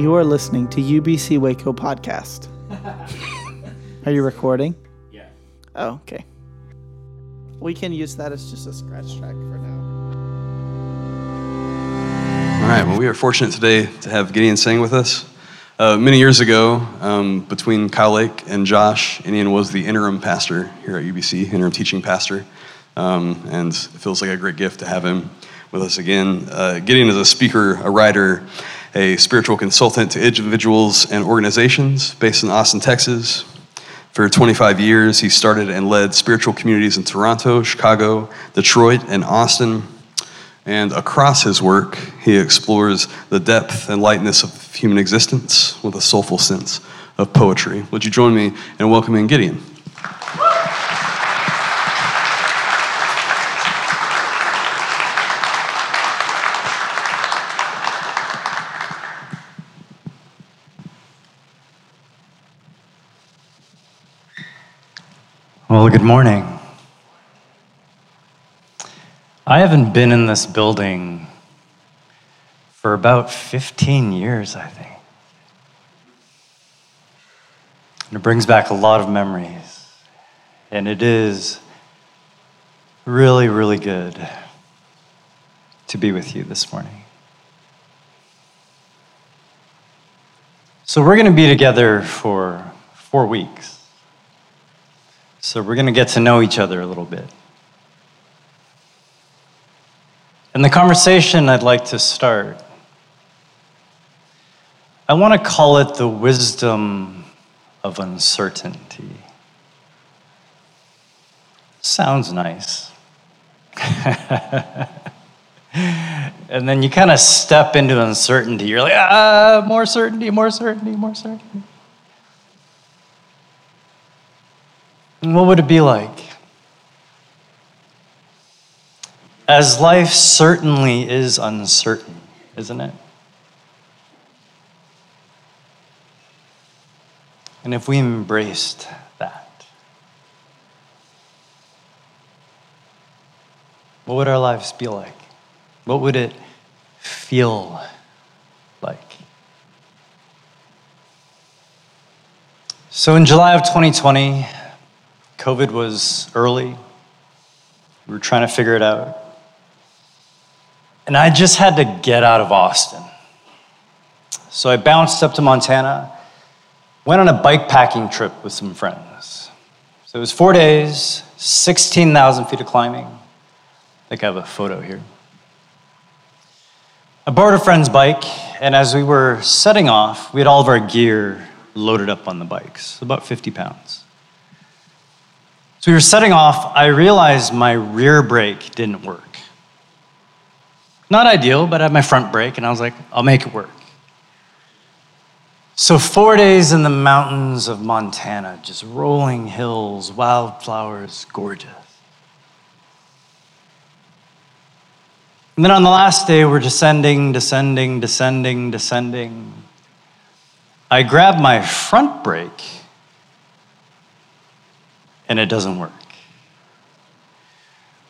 You are listening to UBC Waco podcast. Are you recording? Yeah. Oh, okay. We can use that as just a scratch track for now. All right, well, we are fortunate today to have Gideon Tsang with us. Uh, many years ago, um, between Kyle Lake and Josh, Gideon was the interim pastor here at UBC, interim teaching pastor. Um, and it feels like a great gift to have him with us again. Uh, Gideon is a speaker, a writer, a spiritual consultant to individuals and organizations based in Austin, Texas. For 25 years, he started and led spiritual communities in Toronto, Chicago, Detroit, and Austin. And across his work, he explores the depth and lightness of human existence with a soulful sense of poetry. Would you join me in welcoming Gideon? Well, good morning. I haven't been in this building for about 15 years, I think. And it brings back a lot of memories. And it is really, really good to be with you this morning. So, we're going to be together for four weeks. So we're going to get to know each other a little bit. And the conversation I'd like to start, I want to call it the wisdom of uncertainty. Sounds nice. and then you kind of step into uncertainty. You're like, ah, more certainty, more certainty, more certainty. And what would it be like? As life certainly is uncertain, isn't it? And if we embraced that, what would our lives be like? What would it feel like? So in July of 2020, COVID was early. We were trying to figure it out. And I just had to get out of Austin. So I bounced up to Montana, went on a bike packing trip with some friends. So it was four days, 16,000 feet of climbing. I think I have a photo here. I borrowed a friend's bike, and as we were setting off, we had all of our gear loaded up on the bikes, about 50 pounds. So we were setting off, I realized my rear brake didn't work. Not ideal, but I had my front brake, and I was like, I'll make it work. So, four days in the mountains of Montana, just rolling hills, wildflowers, gorgeous. And then on the last day, we're descending, descending, descending, descending. I grab my front brake and it doesn't work.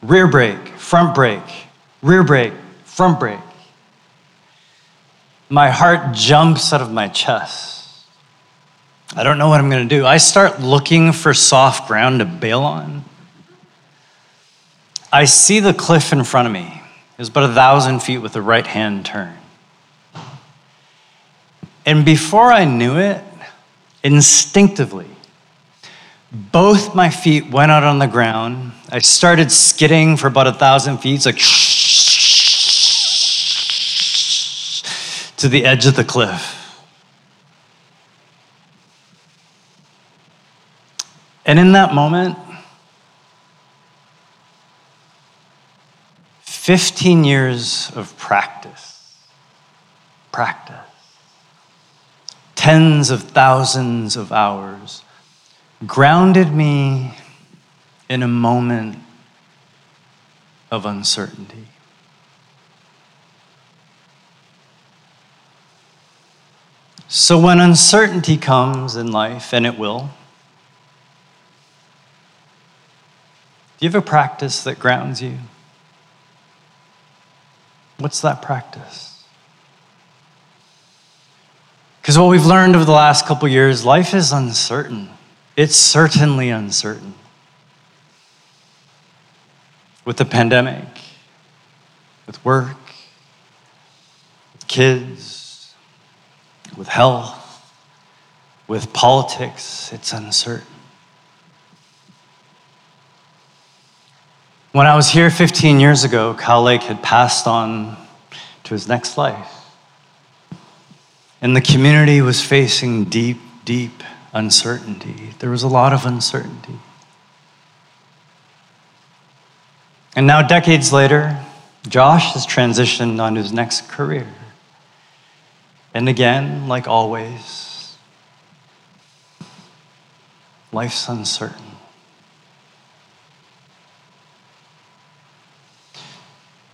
Rear brake, front brake, rear brake, front brake. My heart jumps out of my chest. I don't know what I'm going to do. I start looking for soft ground to bail on. I see the cliff in front of me. It was about a thousand feet with a right hand turn. And before I knew it, instinctively, both my feet went out on the ground. I started skidding for about a thousand feet, like to the edge of the cliff. And in that moment, 15 years of practice, practice, tens of thousands of hours grounded me in a moment of uncertainty. So, when uncertainty comes in life, and it will, do you have a practice that grounds you? What's that practice? Because what we've learned over the last couple years, life is uncertain. It's certainly uncertain. With the pandemic, with work, with kids, with health, with politics, it's uncertain. When I was here 15 years ago, Kyle Lake had passed on to his next life. And the community was facing deep, deep uncertainty. There was a lot of uncertainty. And now, decades later, Josh has transitioned on his next career. And again, like always, life's uncertain.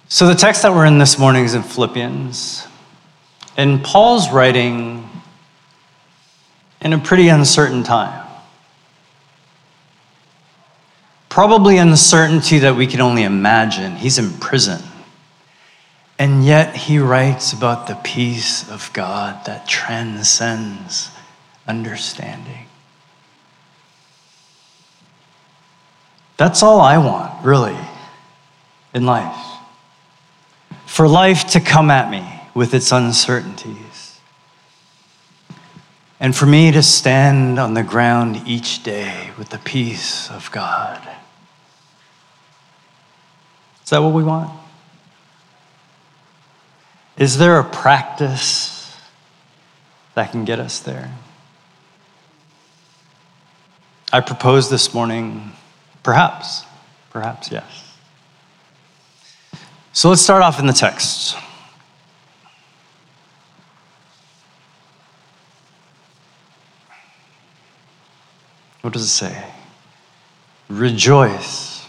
So, the text that we're in this morning is in Philippians. And Paul's writing in a pretty uncertain time. Probably uncertainty that we can only imagine. He's in prison. And yet he writes about the peace of God that transcends understanding. That's all I want, really, in life. For life to come at me with its uncertainties. And for me to stand on the ground each day with the peace of God. Is that what we want? Is there a practice that can get us there? I propose this morning, perhaps, perhaps yes. So let's start off in the text. What does it say? Rejoice.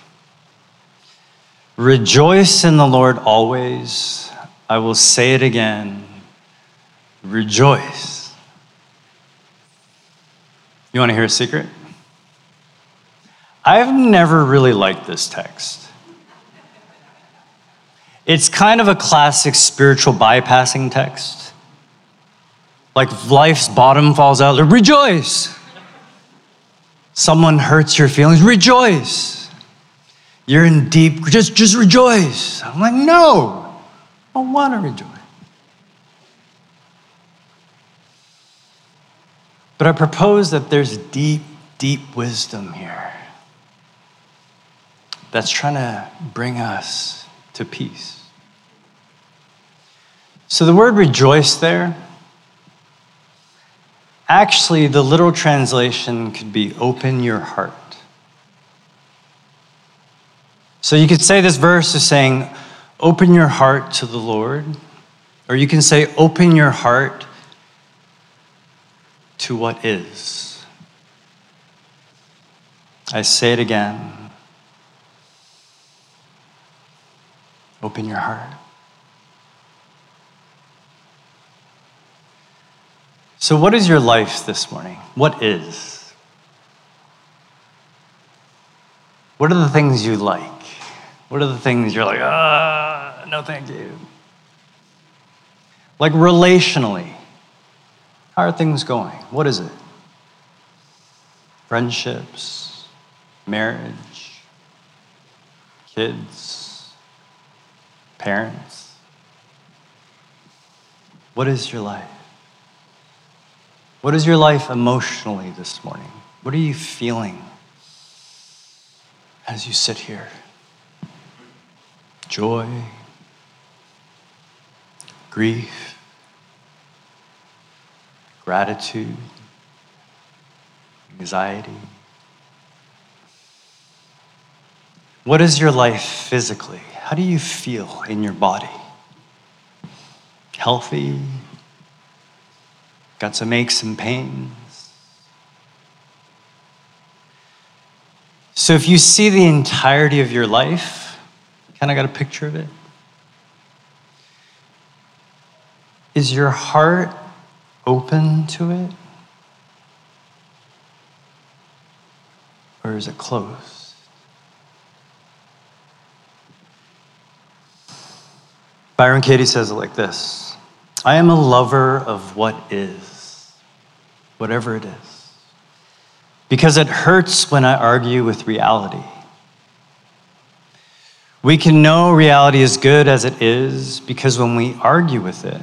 Rejoice in the Lord always. I will say it again. Rejoice. You want to hear a secret? I've never really liked this text. It's kind of a classic spiritual bypassing text. Like life's bottom falls out, rejoice someone hurts your feelings, rejoice. You're in deep, just, just rejoice. I'm like, no, I don't want to rejoice. But I propose that there's deep, deep wisdom here that's trying to bring us to peace. So the word rejoice there Actually, the literal translation could be open your heart. So you could say this verse is saying, open your heart to the Lord. Or you can say, open your heart to what is. I say it again. Open your heart. So, what is your life this morning? What is? What are the things you like? What are the things you're like, ah, no, thank you? Like relationally, how are things going? What is it? Friendships, marriage, kids, parents. What is your life? What is your life emotionally this morning? What are you feeling as you sit here? Joy, grief, gratitude, anxiety. What is your life physically? How do you feel in your body? Healthy, got some aches and pains. So if you see the entirety of your life, kind of got a picture of it. Is your heart open to it? Or is it closed? Byron Katie says it like this I am a lover of what is. whatever it is. Because it hurts when I argue with reality. We can know reality is good as it is because when we argue with it,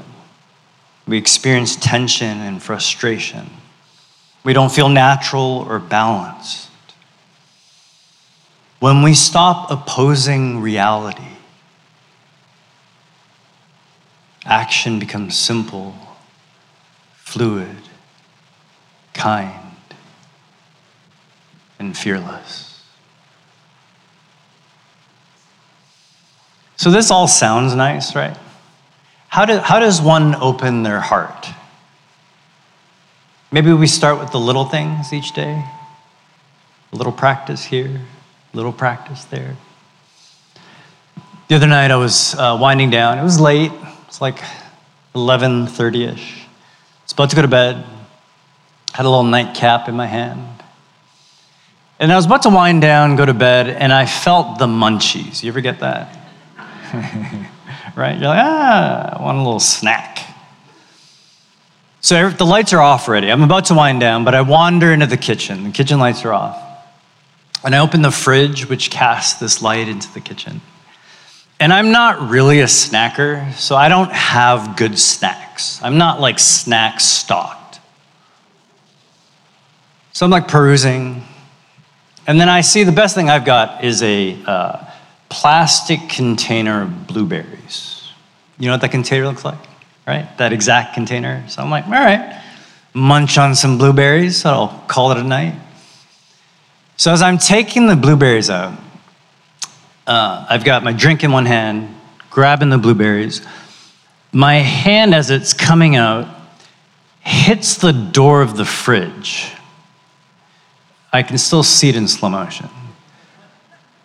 we experience tension and frustration. We don't feel natural or balanced. When we stop opposing reality, action becomes simple, fluid, kind, and fearless. So, this all sounds nice, right? How, do, how does one open their heart? Maybe we start with the little things each day. A little practice here, a little practice there. The other night I was uh, winding down. It was late. It's like 11:30ish. I was about to go to bed. Had a little nightcap in my hand. And I was about to wind down, go to bed, and I felt the munchies. You ever get that? right? You're like, ah, I want a little snack. So the lights are off already. I'm about to wind down, but I wander into the kitchen. The kitchen lights are off. And I open the fridge, which casts this light into the kitchen. And I'm not really a snacker, so I don't have good snacks. I'm not like snack stocked. So I'm like perusing. And then I see the best thing I've got is a uh, plastic container of blueberries. You know what that container looks like, right? That exact container. So I'm like, all right, munch on some blueberries. I'll call it a night. So as I'm taking the blueberries out, uh, I've got my drink in one hand, grabbing the blueberries. My hand, as it's coming out, hits the door of the fridge. I can still see it in slow motion.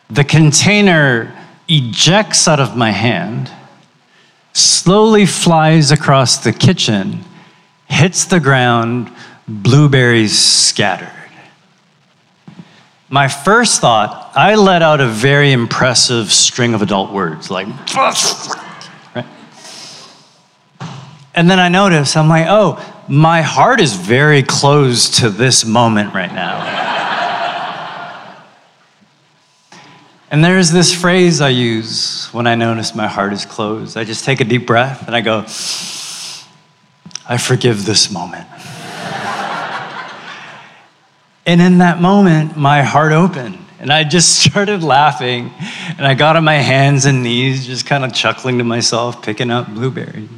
The container ejects out of my hand, slowly flies across the kitchen, hits the ground, blueberries scattered. My first thought, I let out a very impressive string of adult words like, right? And then I notice, I'm like, oh, my heart is very close to this moment right now. And there's this phrase I use when I notice my heart is closed. I just take a deep breath and I go, I forgive this moment. And in that moment, my heart opened. And I just started laughing. And I got on my hands and knees, just kind of chuckling to myself, picking up blueberries.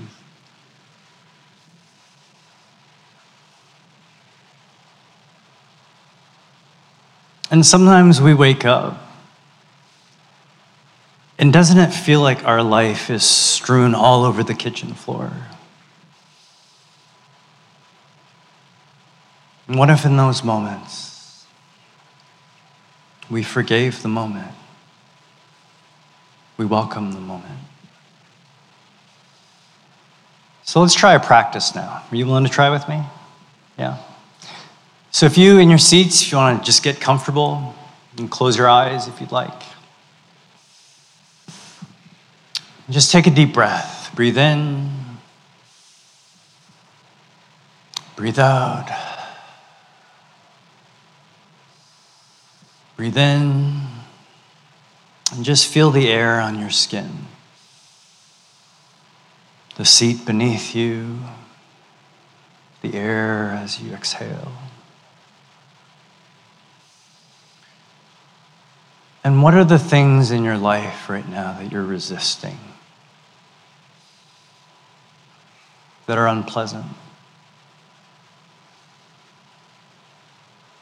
And sometimes we wake up and doesn't it feel like our life is strewn all over the kitchen floor? What if in those moments we forgave the moment? We welcome the moment. So let's try a practice now. Are you willing to try with me? Yeah. So if you in your seats, if you want to just get comfortable, and close your eyes if you'd like. Just take a deep breath. Breathe in. Breathe out. Breathe in. And just feel the air on your skin. The seat beneath you. The air as you exhale. And what are the things in your life right now that you're resisting? that are unpleasant,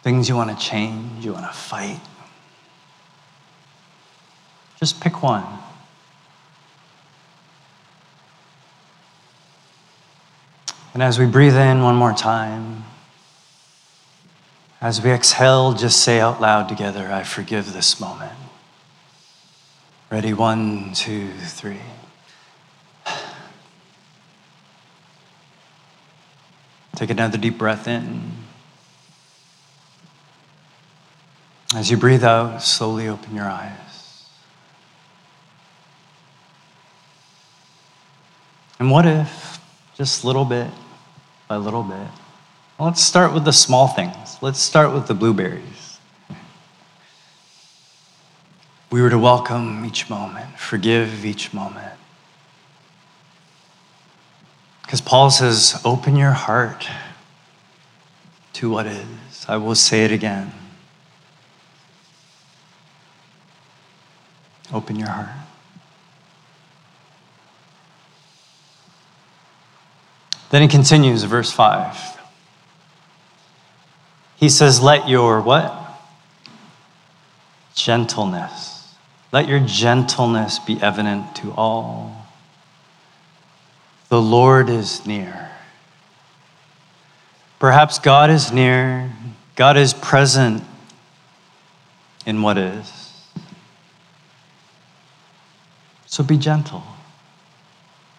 things you want to change, you want to fight. Just pick one. And as we breathe in one more time, as we exhale, just say out loud together, I forgive this moment. Ready? One, two, three. Take another deep breath in. As you breathe out, slowly open your eyes. And what if, just little bit by little bit, Let's start with the small things. Let's start with the blueberries. We were to welcome each moment, forgive each moment. Because Paul says, open your heart to what is. I will say it again. Open your heart. Then he continues, verse 5. He says, Let your what? Gentleness. Let your gentleness be evident to all. The Lord is near. Perhaps God is near, God is present in what is. So be gentle.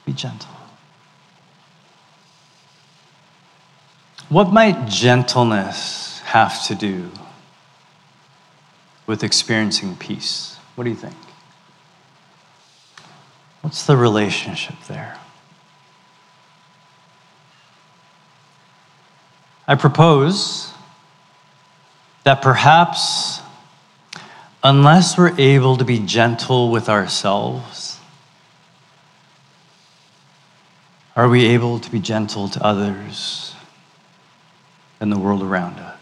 Be gentle. What might gentleness have to do with experiencing peace? What do you think? What's the relationship there? I propose that perhaps, unless we're able to be gentle with ourselves, are we able to be gentle to others? And the world around us.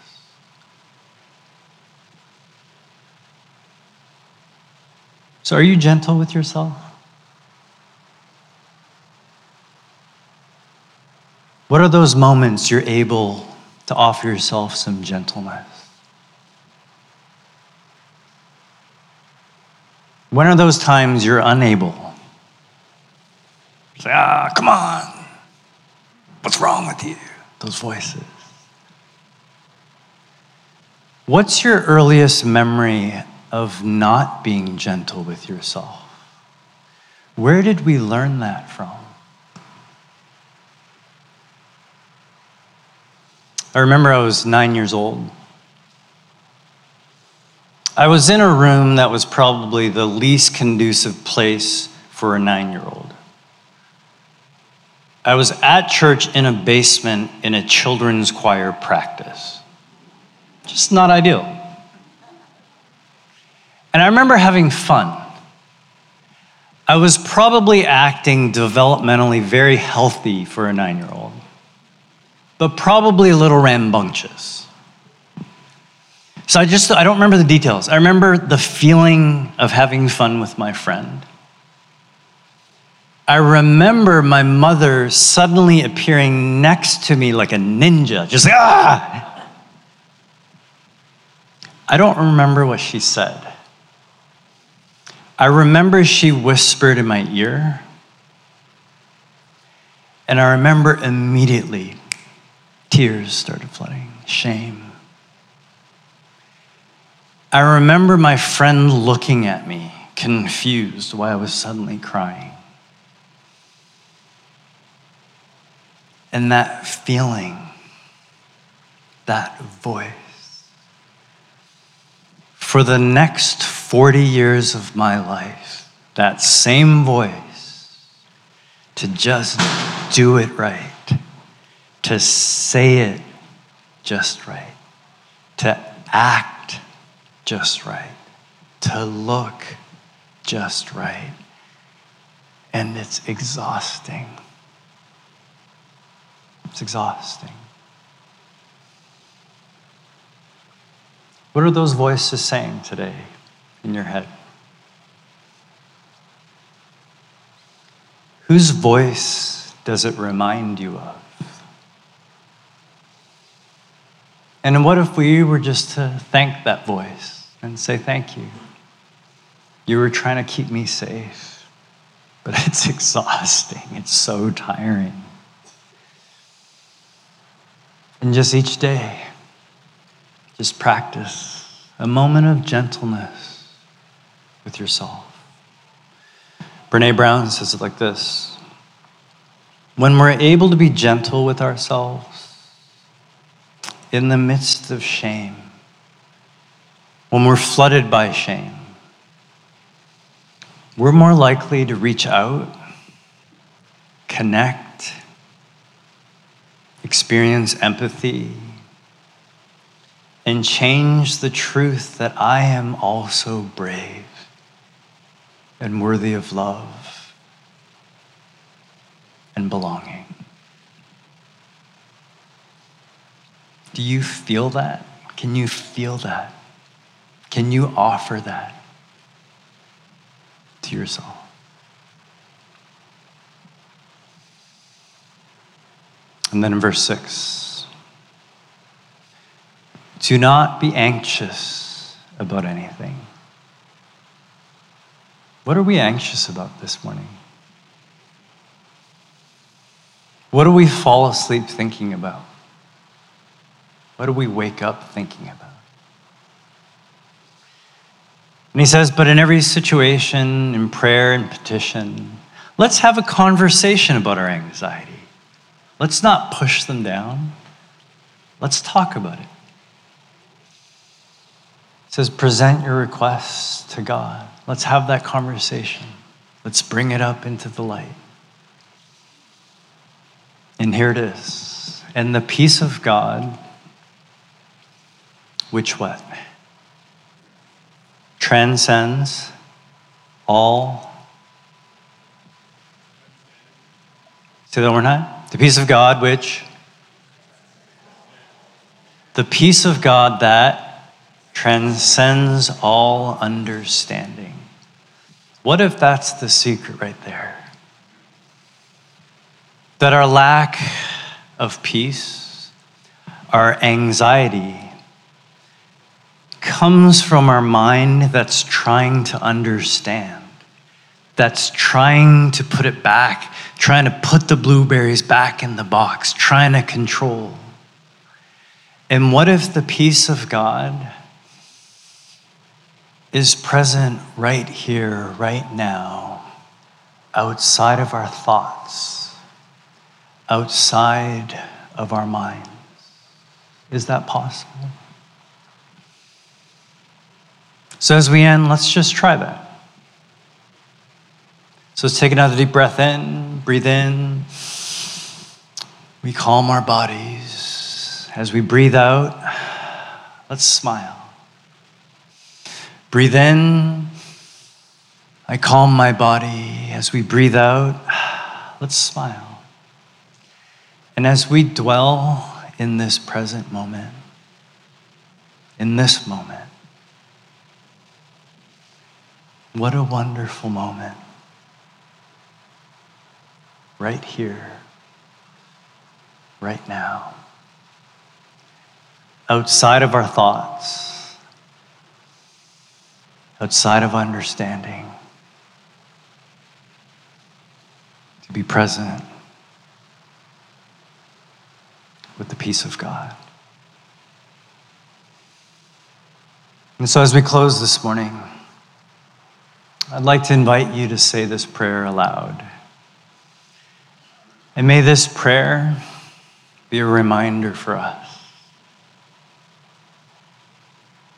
So, are you gentle with yourself? What are those moments you're able to offer yourself some gentleness? When are those times you're unable? Say, ah, come on. What's wrong with you? Those voices. What's your earliest memory of not being gentle with yourself? Where did we learn that from? I remember I was nine years old. I was in a room that was probably the least conducive place for a nine year old. I was at church in a basement in a children's choir practice. Just not ideal. And I remember having fun. I was probably acting developmentally very healthy for a nine year old, but probably a little rambunctious. So I just, I don't remember the details. I remember the feeling of having fun with my friend. I remember my mother suddenly appearing next to me like a ninja, just like, ah! I don't remember what she said. I remember she whispered in my ear, and I remember immediately tears started flooding, shame. I remember my friend looking at me, confused why I was suddenly crying. And that feeling, that voice, for the next 40 years of my life, that same voice to just do it right, to say it just right, to act just right, to look just right. And it's exhausting. It's exhausting. What are those voices saying today in your head? Whose voice does it remind you of? And what if we were just to thank that voice and say, Thank you? You were trying to keep me safe, but it's exhausting, it's so tiring. And just each day, just practice a moment of gentleness with yourself. Brene Brown says it like this When we're able to be gentle with ourselves in the midst of shame, when we're flooded by shame, we're more likely to reach out, connect, experience empathy, and change the truth that I am also brave and worthy of love and belonging. Do you feel that? Can you feel that? Can you offer that to yourself? And then in verse 6 do not be anxious about anything. What are we anxious about this morning? What do we fall asleep thinking about? What do we wake up thinking about? And he says, But in every situation, in prayer and petition, let's have a conversation about our anxiety. Let's not push them down. Let's talk about it. It says, present your requests to God. Let's have that conversation. Let's bring it up into the light. And here it is. And the peace of God, which what? Transcends all. Say that one time. The peace of God, which? The peace of God that transcends all understanding. What if that's the secret right there? That our lack of peace, our anxiety, comes from our mind that's trying to understand, that's trying to put it back trying to put the blueberries back in the box, trying to control. And what if the peace of God is present right here, right now, outside of our thoughts, outside of our minds? Is that possible? So, as we end, let's just try that. So let's take another deep breath in, breathe in. We calm our bodies. As we breathe out, let's smile. Breathe in. I calm my body. As we breathe out, let's smile. And as we dwell in this present moment, in this moment, what a wonderful moment right here, right now, outside of our thoughts, outside of understanding, to be present with the peace of God. And so, as we close this morning, I'd like to invite you to say this prayer aloud. And may this prayer be a reminder for us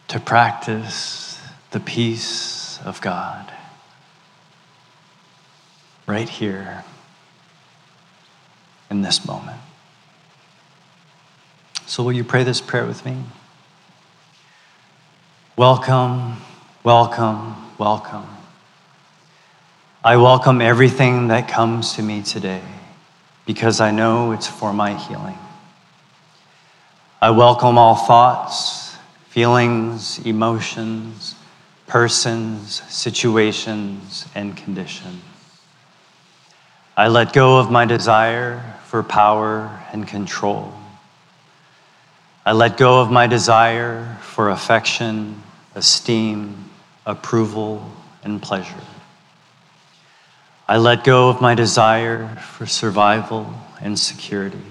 to practice the peace of God right here in this moment. So, will you pray this prayer with me? Welcome, welcome, welcome. I welcome everything that comes to me today because I know it's for my healing. I welcome all thoughts, feelings, emotions, persons, situations, and conditions. I let go of my desire for power and control. I let go of my desire for affection, esteem, approval, and pleasure. I let go of my desire for survival and security.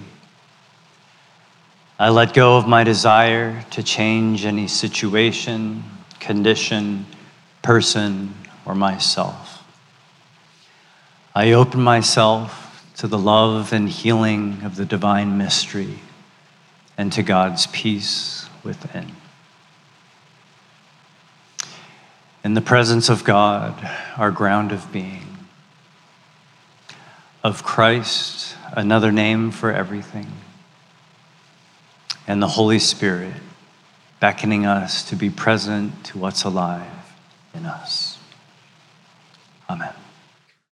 I let go of my desire to change any situation, condition, person, or myself. I open myself to the love and healing of the divine mystery and to God's peace within. In the presence of God, our ground of being, of Christ, another name for everything, and the Holy Spirit beckoning us to be present to what's alive in us. Amen.